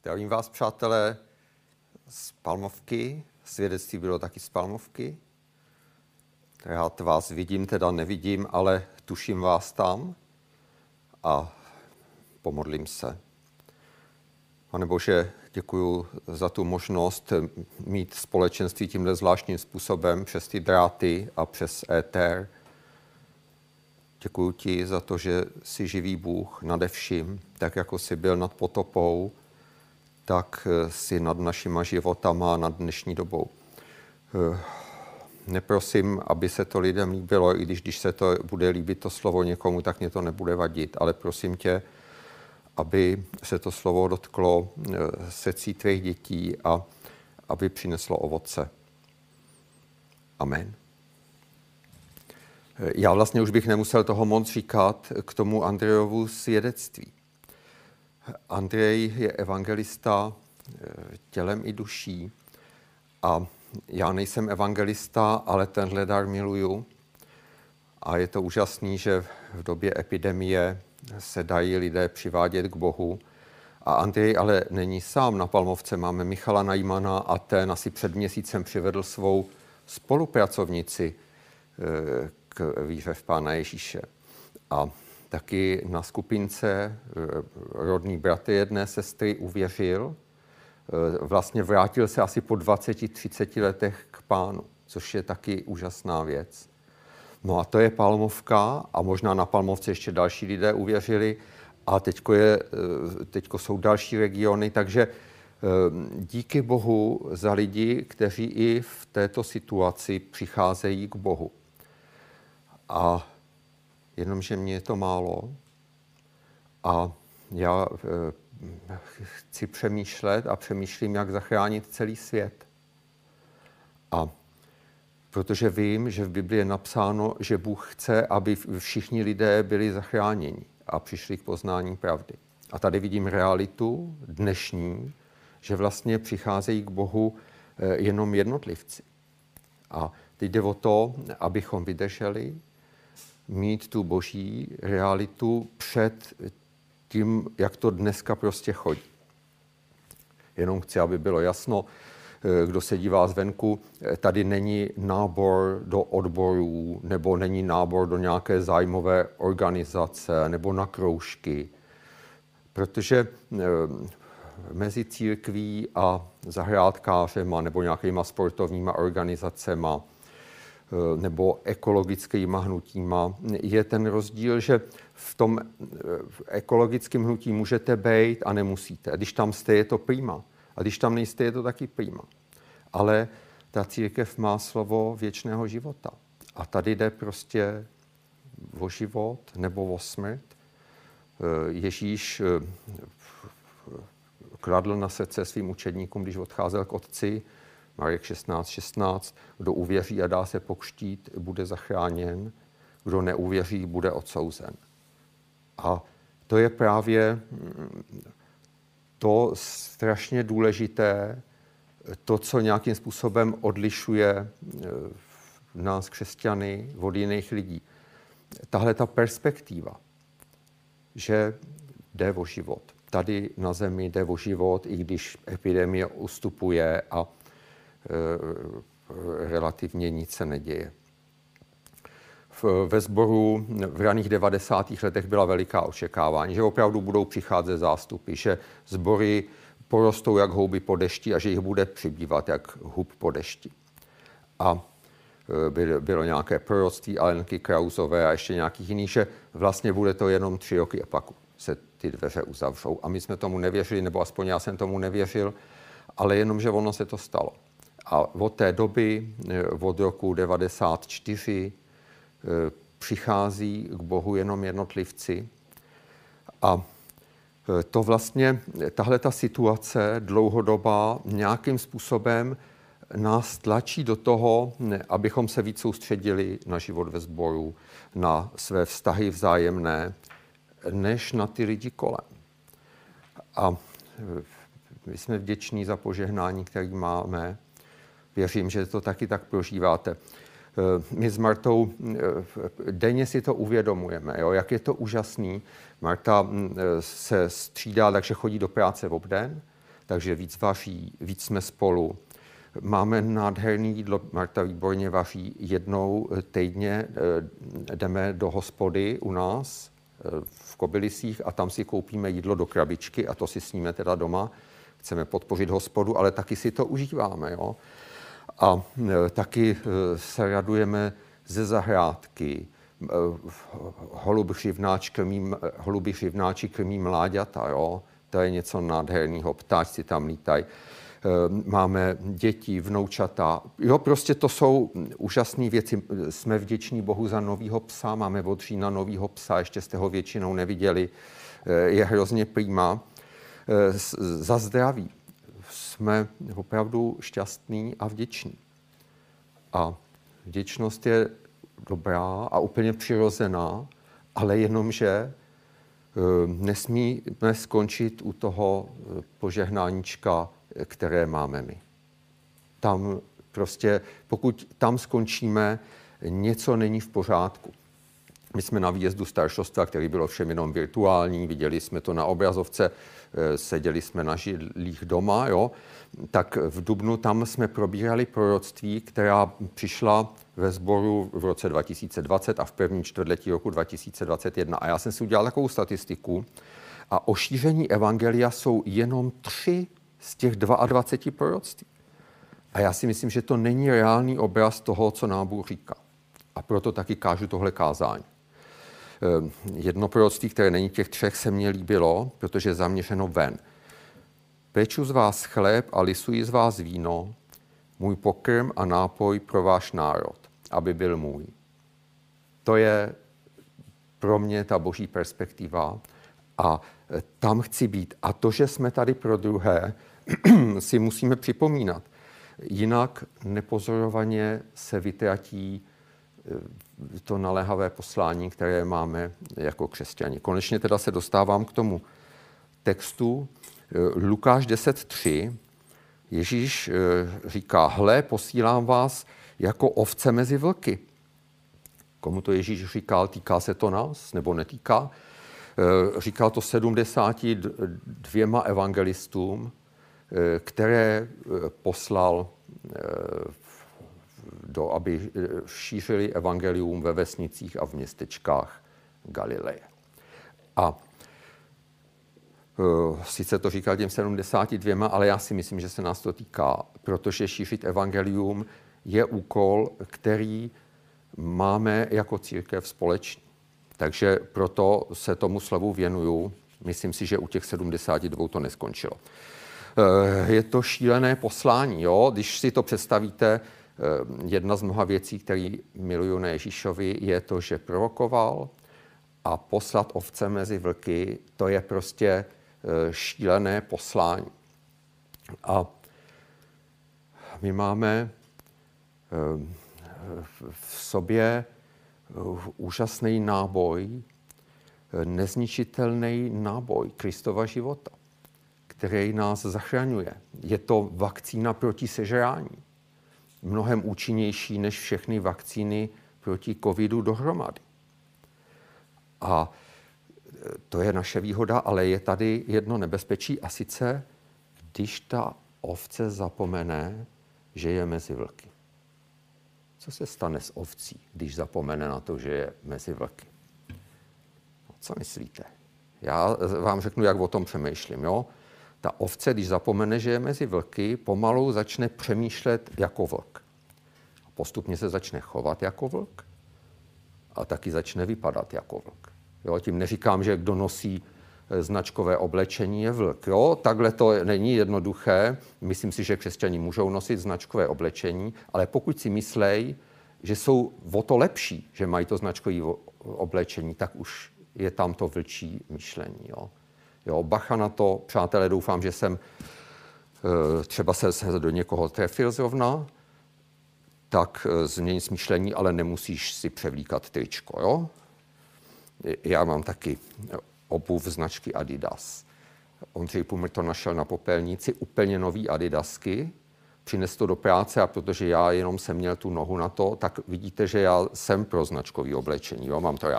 Zdravím vás, přátelé, z Palmovky. Svědectví bylo taky z Palmovky. Rád vás vidím, teda nevidím, ale tuším vás tam a pomodlím se. Pane Bože, děkuji za tu možnost mít společenství tímhle zvláštním způsobem přes ty dráty a přes éter. Děkuji ti za to, že jsi živý Bůh nade vším, tak jako jsi byl nad potopou, tak si nad našima životama, nad dnešní dobou. Neprosím, aby se to lidem líbilo, i když, když se to bude líbit to slovo někomu, tak mě to nebude vadit, ale prosím tě, aby se to slovo dotklo eh, srdcí tvých dětí a aby přineslo ovoce. Amen. Eh, já vlastně už bych nemusel toho moc říkat k tomu Andrejovu svědectví. Andrej je evangelista eh, tělem i duší a já nejsem evangelista, ale tenhle dar miluju. A je to úžasný, že v době epidemie se dají lidé přivádět k Bohu. A Andrej ale není sám na Palmovce. Máme Michala Najmana a ten asi před měsícem přivedl svou spolupracovnici eh, k víře v Pána Ježíše. A taky na skupince eh, rodný bratr jedné sestry uvěřil. Eh, vlastně vrátil se asi po 20-30 letech k pánu, což je taky úžasná věc. No a to je Palmovka a možná na Palmovce ještě další lidé uvěřili a teďko, je, eh, teďko jsou další regiony, takže díky Bohu za lidi, kteří i v této situaci přicházejí k Bohu. A jenomže mě je to málo a já eh, chci přemýšlet a přemýšlím, jak zachránit celý svět. A protože vím, že v Biblii je napsáno, že Bůh chce, aby všichni lidé byli zachráněni a přišli k poznání pravdy. A tady vidím realitu dnešní, že vlastně přicházejí k Bohu eh, jenom jednotlivci. A teď jde o to, abychom vydrželi, mít tu boží realitu před tím, jak to dneska prostě chodí. Jenom chci, aby bylo jasno, eh, kdo se dívá zvenku, eh, tady není nábor do odborů, nebo není nábor do nějaké zájmové organizace, nebo na kroužky. Protože eh, mezi církví a zahrádkářema nebo nějakýma sportovníma organizacemi Eh, nebo ekologickými hnutíma, je ten rozdíl, že v tom eh, ekologickém hnutí můžete být a nemusíte. A když tam jste, je to prima. A když tam nejste, je to taky prima. Ale ta církev má slovo věčného života. A tady jde prostě o život nebo o smrt. Eh, Ježíš kladl na srdce svým učedníkům, když odcházel k otci, Marek 16, 16, kdo uvěří a dá se pokštít, bude zachráněn, kdo neuvěří, bude odsouzen. A to je právě to strašně důležité, to, co nějakým způsobem odlišuje e, nás, křesťany, od jiných lidí. Tahle ta perspektiva, že jde o život. Tady na zemi jde o život, i když epidemie ustupuje a Eh, relativně nic se neděje. V, ve sboru v raných 90. letech byla veliká očekávání, že opravdu budou přicházet zástupy, že sbory porostou jak houby po dešti a že jich bude přibývat jak hub po dešti. A eh, bylo, bylo nějaké proroctví Alenky Krauzové a ještě nějakých jiných, že vlastně bude to jenom tři roky a pak se ty dveře uzavřou. A my jsme tomu nevěřili, nebo aspoň já jsem tomu nevěřil, ale jenom, že ono se to stalo. A od té doby, eh, od roku 94, eh, přichází k Bohu jenom jednotlivci. A eh, to vlastně, tahle ta situace dlouhodobá nějakým způsobem nás tlačí do toho, abychom se víc soustředili na život ve sboru, na své vztahy vzájemné, než na ty lidi kolem. A my jsme vděční za požehnání, který máme. Věřím, že to taky tak prožíváte. Eh, my s Martou eh, denně si to uvědomujeme, jo, jak je to úžasný. Marta mm, eh, se střídá, takže chodí do práce v obden takže víc vaří, víc jsme spolu. Máme nádherný jídlo, Marta výborně vaří jednou týdně, jdeme do hospody u nás v Kobylisích a tam si koupíme jídlo do krabičky a to si sníme teda doma. Chceme podpořit hospodu, ale taky si to užíváme. Jo? A e, taky e, se radujeme ze zahrádky. E, holuby šivnáč krmí, holuby šivnáči krmí mláďata, jo? to je něco nádherného, ptáčci tam lítají. Máme děti, vnoučata. Jo, prostě to jsou úžasné věci. Jsme vděční Bohu za novýho psa, máme od října novýho psa, ještě jste ho většinou neviděli. Je hrozně prýma. Za zdraví jsme opravdu šťastní a vděční. A vděčnost je dobrá a úplně přirozená, ale jenomže eh, nesmíme skončit u toho eh, požehnáníčka, které máme my. Tam prostě, pokud tam skončíme, něco není v pořádku. My jsme na výjezdu staršostva, který bylo všem jenom virtuální, viděli jsme to na obrazovce, eh, seděli jsme na židlích doma, jo, tak v Dubnu tam jsme probírali proroctví, která přišla ve sboru v roce 2020 a v prvním čtvrtletí roku 2021. A já jsem si udělal takovou statistiku a o šíření evangelia jsou jenom tři z těch 22 proroctví. A já si myslím, že to není reálný obraz toho, co nám Bůh říká. A proto taky kážu tohle kázání. Ehm, jedno proroctví, které není těch třech, se mně líbilo, protože je zaměřeno ven. Peču z vás chléb a lisuji z vás víno, můj pokrm a nápoj pro váš národ, aby byl můj. To je pro mě ta boží perspektiva a tam chci být. A to, že jsme tady pro druhé, si musíme připomínat. Jinak nepozorovaně se vytratí eh, to naléhavé poslání, které máme jako křesťani. Konečně teda se dostávám k tomu textu, Lukáš 10.3 Ježíš eh, říká, hle, posílám vás jako ovce mezi vlky. Komu to Ježíš říkal, týká se to nás nebo netýká? Eh, říkal to 72 evangelistům, eh, které poslal do, aby šířili evangelium ve vesnicích a v městečkách Galileje. A Eh, sice to říkal těm 72, ale já si myslím, že se nás to týká, protože šířit evangelium je úkol, který máme jako církev společný. Takže proto se tomu slavu věnuju. Myslím si, že u těch 72 to neskončilo. Eh, je to šílené poslání. Jo? Když si to představíte, eh, jedna z mnoha věcí, které miluju na Ježíšovi, je to, že prorokoval a poslat ovce mezi vlky, to je prostě Eh, šílené poslání. A my máme eh, v sobě eh, úžasný náboj, nezničitelný náboj Kristova života, který nás zachraňuje. Je to vakcína proti sežrání. Mnohem účinnější než všechny vakcíny proti covidu dohromady. A to je naše výhoda, ale je tady jedno nebezpečí a sice, když ta ovce zapomene, že je mezi vlky. Co se stane s ovcí, když zapomene na to, že je mezi vlky? No, co myslíte? Já vám řeknu, jak o tom přemýšlím. Jo? Ta ovce, když zapomene, že je mezi vlky, pomalu začne přemýšlet jako vlk. Postupně se začne chovat jako vlk a taky začne vypadat jako vlk. Jo, tím neříkám, že kdo nosí eh, značkové oblečení je vlk. Jo, takhle to není jednoduché. Myslím si, že křesťani můžou nosit značkové oblečení, ale pokud si myslej, že jsou o to lepší, že mají to značkové oblečení, tak už je tam to vlčí myšlení. Jo. Jo, bacha na to, přátelé, doufám, že jsem eh, třeba se, se do někoho trefil zrovna, tak eh, změň smýšlení, ale nemusíš si převlíkat tričko. Jo? já mám taky obuv značky Adidas. Ondřej Pumr to našel na popelnici, úplně nový Adidasky, přines to do práce a protože já jenom jsem měl tu nohu na to, tak vidíte, že já jsem pro značkový oblečení, jo, mám to. Um,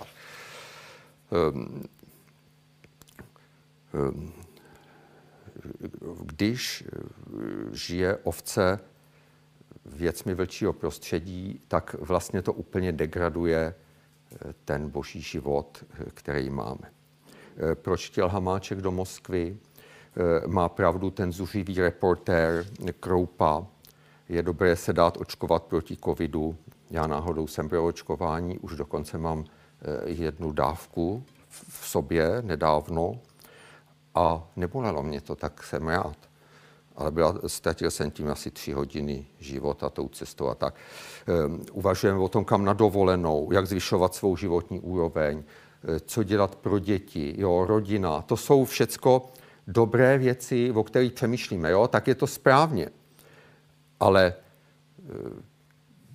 um, když žije ovce věcmi vlčího prostředí, tak vlastně to úplně degraduje ten boží život, který máme. Proč chtěl Hamáček do Moskvy? Má pravdu ten zuřivý reportér Kroupa. Je dobré se dát očkovat proti covidu. Já náhodou jsem pro očkování, už dokonce mám jednu dávku v sobě nedávno a nebolelo mě to, tak jsem rád. Ale byla, ztratil jsem tím asi tři hodiny života tou cestou a tak. Um, uvažujeme o tom, kam na dovolenou, jak zvyšovat svou životní úroveň, e, co dělat pro děti, jo, rodina. To jsou všecko dobré věci, o kterých přemýšlíme, jo, tak je to správně. Ale e,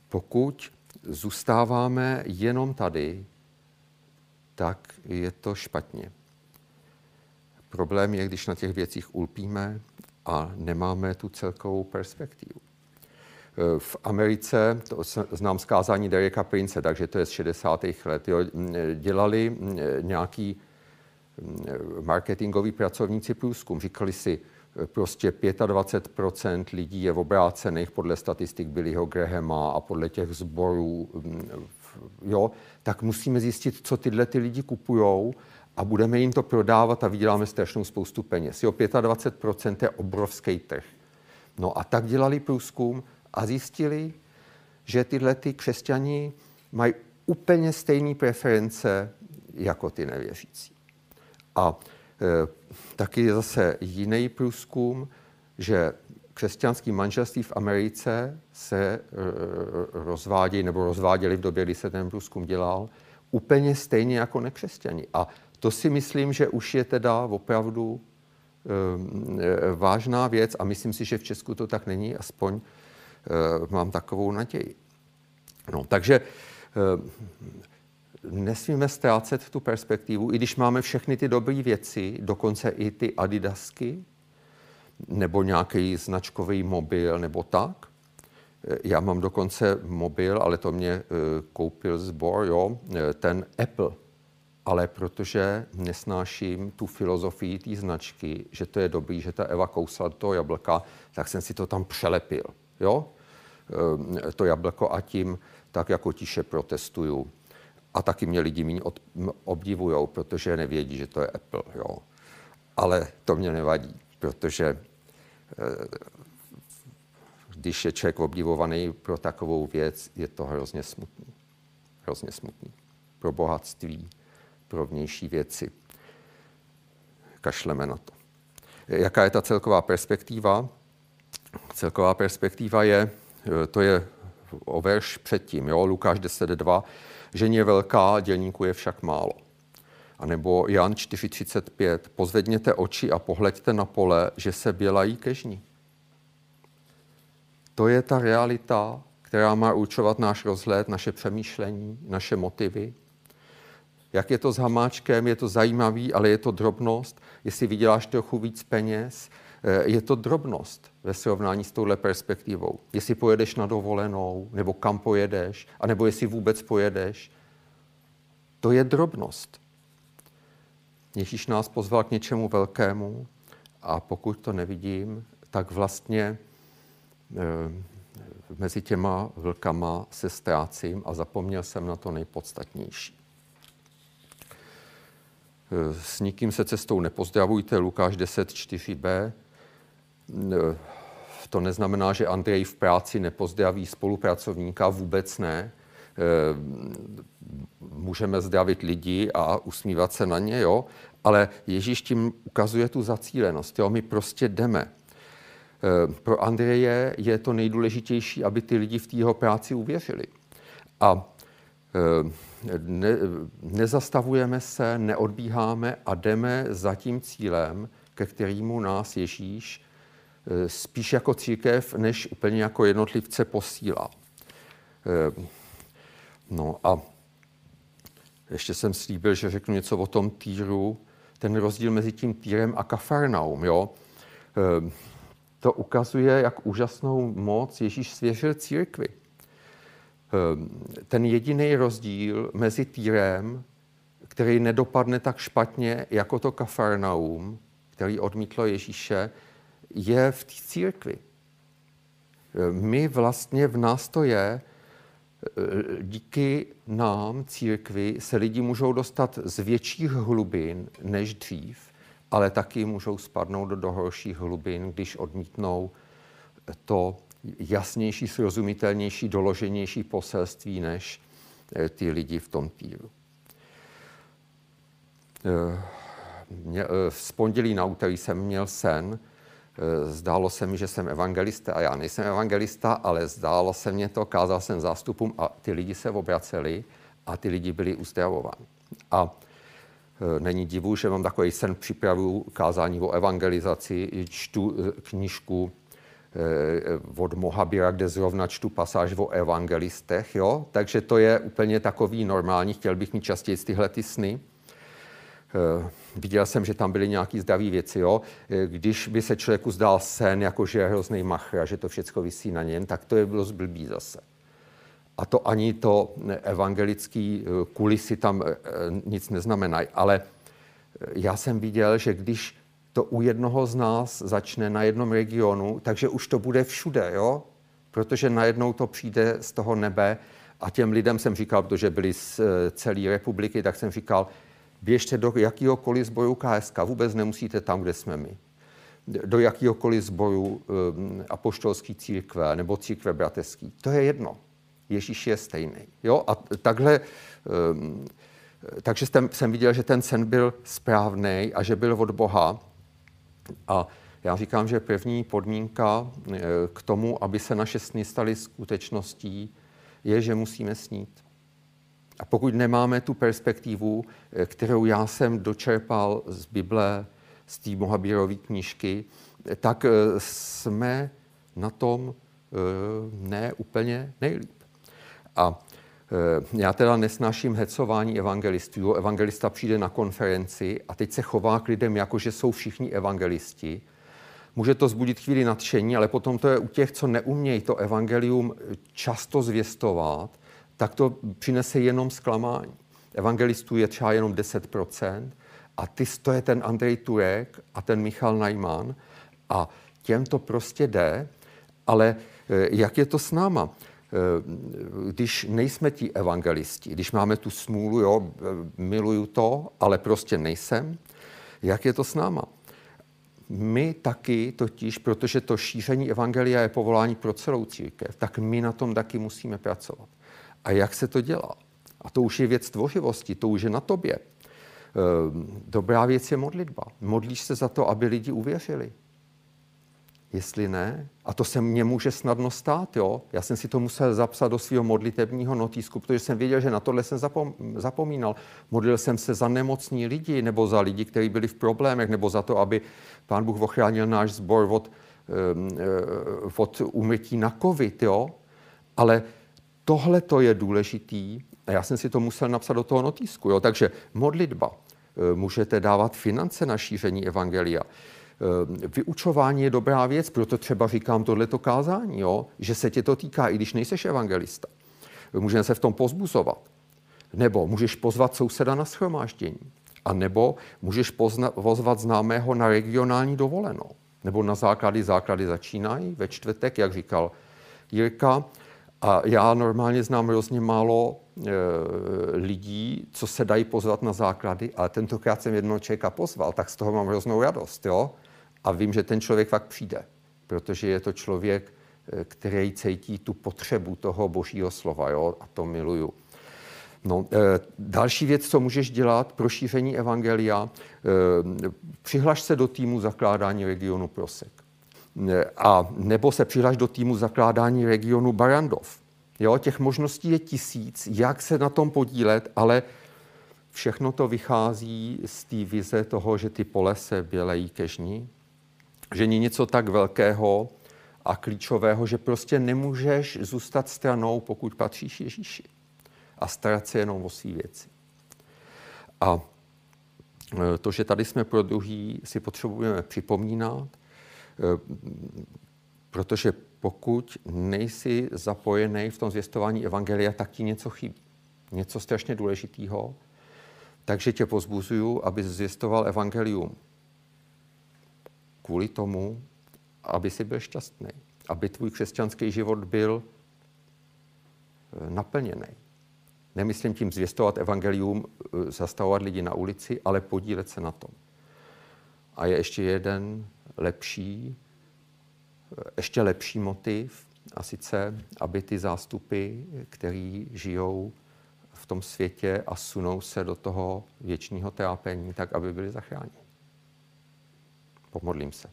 pokud zůstáváme jenom tady, tak je to špatně. Problém je, když na těch věcích ulpíme a nemáme tu celkovou perspektivu. V Americe, to znám zkázání Dereka Prince, takže to je z 60. let, jo, dělali nějaký marketingoví pracovníci průzkum. Říkali si, prostě 25% lidí je obrácených podle statistik Billyho Grahama a podle těch sborů, jo, tak musíme zjistit, co tyhle ty lidi kupujou a budeme jim to prodávat a vyděláme strašnou spoustu peněz. Jo, 25% je obrovský trh. No a tak dělali průzkum a zjistili, že tyhle ty křesťani mají úplně stejné preference jako ty nevěřící. A e, taky je zase jiný průzkum, že křesťanský manželství v Americe se e, rozvádějí nebo rozváděli v době, kdy se ten průzkum dělal, úplně stejně jako nekřesťani. A to si myslím, že už je teda opravdu e, vážná věc a myslím si, že v Česku to tak není, aspoň mám takovou naději. No, takže nesmíme ztrácet tu perspektivu, i když máme všechny ty dobré věci, dokonce i ty adidasky, nebo nějaký značkový mobil, nebo tak. Já mám dokonce mobil, ale to mě eh, koupil zbor, jo, eh, ten Apple. Ale protože nesnáším tu filozofii té značky, že to je dobrý, že ta Eva kousla to jablka, tak jsem si to tam přelepil. Jo? Eh, to jablko a tím tak jako tiše protestuju a taky mě lidi méně obdivují, protože nevědí, že to je Apple. Jo. Ale to mě nevadí, protože eh, když je člověk obdivovaný pro takovou věc, je to hrozně smutný. Hrozně smutný. Pro bohatství, pro vnější věci. Kašleme na to. Jaká je ta celková perspektiva? Celková perspektiva je, eh, to je o verš předtím, jo? Lukáš 10.2, Ženě velká, dělníku je však málo. A nebo Jan 4.35. Pozvedněte oči a pohleďte na pole, že se bělají kežní. To je ta realita, která má určovat náš rozhled, naše přemýšlení, naše motivy. Jak je to s hamáčkem, je to zajímavý, ale je to drobnost. Jestli vyděláš trochu víc peněz, eh, je to drobnost ve srovnání s touhle perspektivou. Jestli pojedeš na dovolenou, nebo kam pojedeš, anebo jestli vůbec pojedeš, to je drobnost. Ježíš nás pozval k něčemu velkému a pokud to nevidím, tak vlastně e, mezi těma vlkama se ztrácím a zapomněl jsem na to nejpodstatnější. S nikým se cestou nepozdravujte, Lukáš 10, 4b. E, to neznamená, že Andrej v práci nepozdraví spolupracovníka, vůbec ne. Můžeme zdravit lidi a usmívat se na ně, jo, ale Ježíš tím ukazuje tu zacílenost, jo, my prostě jdeme. Pro Andreje je to nejdůležitější, aby ty lidi v té jeho práci uvěřili. A ne, nezastavujeme se, neodbíháme a jdeme za tím cílem, ke kterému nás Ježíš spíš jako církev, než úplně jako jednotlivce posílá. No a ještě jsem slíbil, že řeknu něco o tom týru, ten rozdíl mezi tím týrem a kafarnaum. Jo? To ukazuje, jak úžasnou moc Ježíš svěřil církvi. Ehm, ten jediný rozdíl mezi týrem, který nedopadne tak špatně jako to kafarnaum, který odmítlo Ježíše, je v té církvi. My vlastně v nás to je, díky nám, církvi, se lidi můžou dostat z větších hlubin než dřív, ale taky můžou spadnout do horších hlubin, když odmítnou to jasnější, srozumitelnější, doloženější poselství než eh, ty lidi v tom týru. Eh, eh, v pondělí na úterý jsem měl sen, zdálo se mi, že jsem evangelista a já nejsem evangelista, ale zdálo se mě to, kázal jsem zástupům a ty lidi se obraceli a ty lidi byli uzdravováni. A není divu, že mám takový sen, připravuju kázání o evangelizaci, čtu knížku Eh, od Mohabira, kde zrovna čtu pasáž o evangelistech, jo? takže to je úplně takový normální, chtěl bych mít častěji tyhle ty sny. Uh, viděl jsem, že tam byly nějaké zdravé věci. Jo? Eh, když by se člověku zdál sen, jako že je hrozný machra, že to všechno visí na něm, tak to je bylo zblbý zase. A to ani to evangelický kulisy tam nic neznamenají. Ale já jsem viděl, že když to u jednoho z nás začne na jednom regionu, takže už to bude všude, jo? Protože najednou to přijde z toho nebe a těm lidem jsem říkal, protože byli z eh, celé republiky, tak jsem říkal, běžte do jakýhokoliv sboru KSK, vůbec nemusíte tam, kde jsme my. Do jakýhokoliv sboru um, apoštolský církve nebo církve bratrský. To je jedno. Ježíš je stejný. Jo? A takhle um, takže jsem, jsem viděl, že ten sen byl správný a že byl od Boha. A já říkám, že první podmínka eh, k tomu, aby se naše sny staly skutečností, je, že musíme snít. A pokud nemáme tu perspektivu, eh, kterou já jsem dočerpal z Bible, z té Mohabírové knížky, eh, tak jsme na tom ne úplně nejlíp. A já teda nesnáším hecování evangelistů. Evangelista přijde na konferenci a teď se chová k lidem, jako že jsou všichni evangelisti. Může to zbudit chvíli nadšení, ale potom to je u těch, co neumějí to evangelium často zvěstovat, tak to přinese jenom zklamání. Evangelistů je třeba jenom 10%, a ty, to je ten Andrej Turek a ten Michal Najman a těm to prostě jde, ale eh, jak je to s náma? Eh, když nejsme ti evangelisti, když máme tu smůlu, jo, miluju to, ale prostě nejsem, jak je to s náma? My taky totiž, protože to šíření evangelia je povolání pro celou církev, tak my na tom taky musíme pracovat. A jak se to dělá? A to už je věc tvořivosti, to už je na tobě. Eh, dobrá věc je modlitba. Modlíš se za to, aby lidi uvěřili. Jestli ne, a to se mně může snadno stát, jo. Já jsem si to musel zapsat do svého modlitebního notýsku, protože jsem věděl, že na tohle jsem zapomínal. Modlil jsem se za nemocní lidi, nebo za lidi, kteří byli v problémech, nebo za to, aby pán Bůh ochránil náš sbor od, eh, od úmrtí na covid, jo. Ale tohle to je důležitý a já jsem si to musel napsat do toho notýsku, jo. Takže modlitba. Eh, můžete dávat finance na šíření evangelia. Eh, vyučování je dobrá věc, proto třeba říkám tohleto kázání, jo, že se tě to týká, i když nejseš evangelista. Můžeme se v tom pozbuzovat. Nebo můžeš pozvat souseda na schromáždění. A nebo můžeš pozna, pozvat známého na regionální dovolenou. Nebo na základy, základy začínají ve čtvrtek, jak říkal Jirka. A já normálně znám hrozně málo e, lidí, co se dají pozvat na základy, ale tentokrát jsem jednoho člověka pozval, tak z toho mám hroznou radost. Jo? A vím, že ten člověk fakt přijde, protože je to člověk, eh, který cítí tu potřebu toho božího slova, jo, a to miluju. No, e, další věc, co můžeš dělat pro šíření evangelia, e, přihlaš se do týmu zakládání regionu Prosek. E, a nebo se přihlaš do týmu zakládání regionu Barandov. Jo, těch možností je tisíc, jak se na tom podílet, ale všechno to vychází z té vize toho, že ty pole se bělejí ke že není něco tak velkého a klíčového, že prostě nemůžeš zůstat stranou, pokud patříš Ježíši a starat se jenom o svý věci. A e, to, že tady jsme pro druhý, si potřebujeme připomínat, e, protože pokud nejsi zapojený v tom zvěstování evangelia, tak ti něco chybí. Něco strašně důležitého. Takže tě pozbuzuju, aby zvěstoval evangelium kvůli tomu, aby si byl šťastný, aby tvůj křesťanský život byl eh, naplněný. Nemyslím tím zvěstovat evangelium, eh, zastavovat lidi na ulici, ale podílet se na tom. A je ještě jeden lepší, eh, ještě lepší motiv, a sice, aby ty zástupy, který žijou v tom světě a sunou se do toho věčního trápení, tak aby byli zachráněni. Pomodlím se.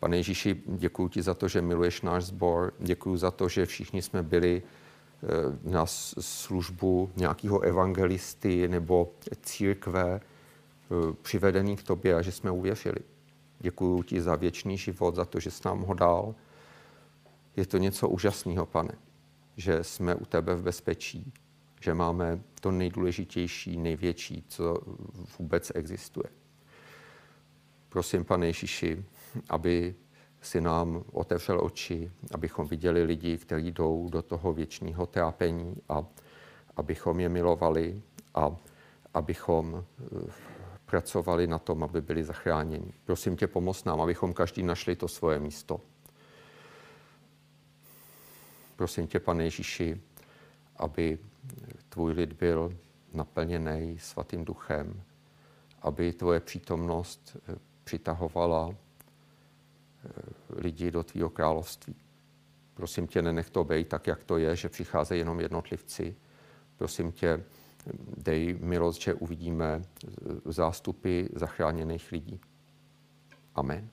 Pane Ježíši, děkuji ti za to, že miluješ náš sbor. Děkuji za to, že všichni jsme byli eh, na službu nějakého evangelisty nebo církve eh, přivedený k tobě a že jsme uvěřili. Děkuji ti za věčný život, za to, že jsi nám ho dal. Je to něco úžasného, pane, že jsme u tebe v bezpečí, že máme to nejdůležitější, největší, co vůbec existuje. Prosím, pane Ježíši, aby si nám otevřel oči, abychom viděli lidi, kteří jdou do toho věčného trápení a abychom je milovali a abychom eh, pracovali na tom, aby byli zachráněni. Prosím tě, pomoz nám, abychom každý našli to svoje místo. Prosím tě, pane Ježíši, aby tvůj lid byl naplněný svatým duchem, aby tvoje přítomnost eh, přitahovala eh, lidi do tvýho království. Prosím tě, nenech to být tak, jak to je, že přicházejí jenom jednotlivci. Prosím tě, dej milost, že uvidíme zástupy zachráněných lidí. Amen.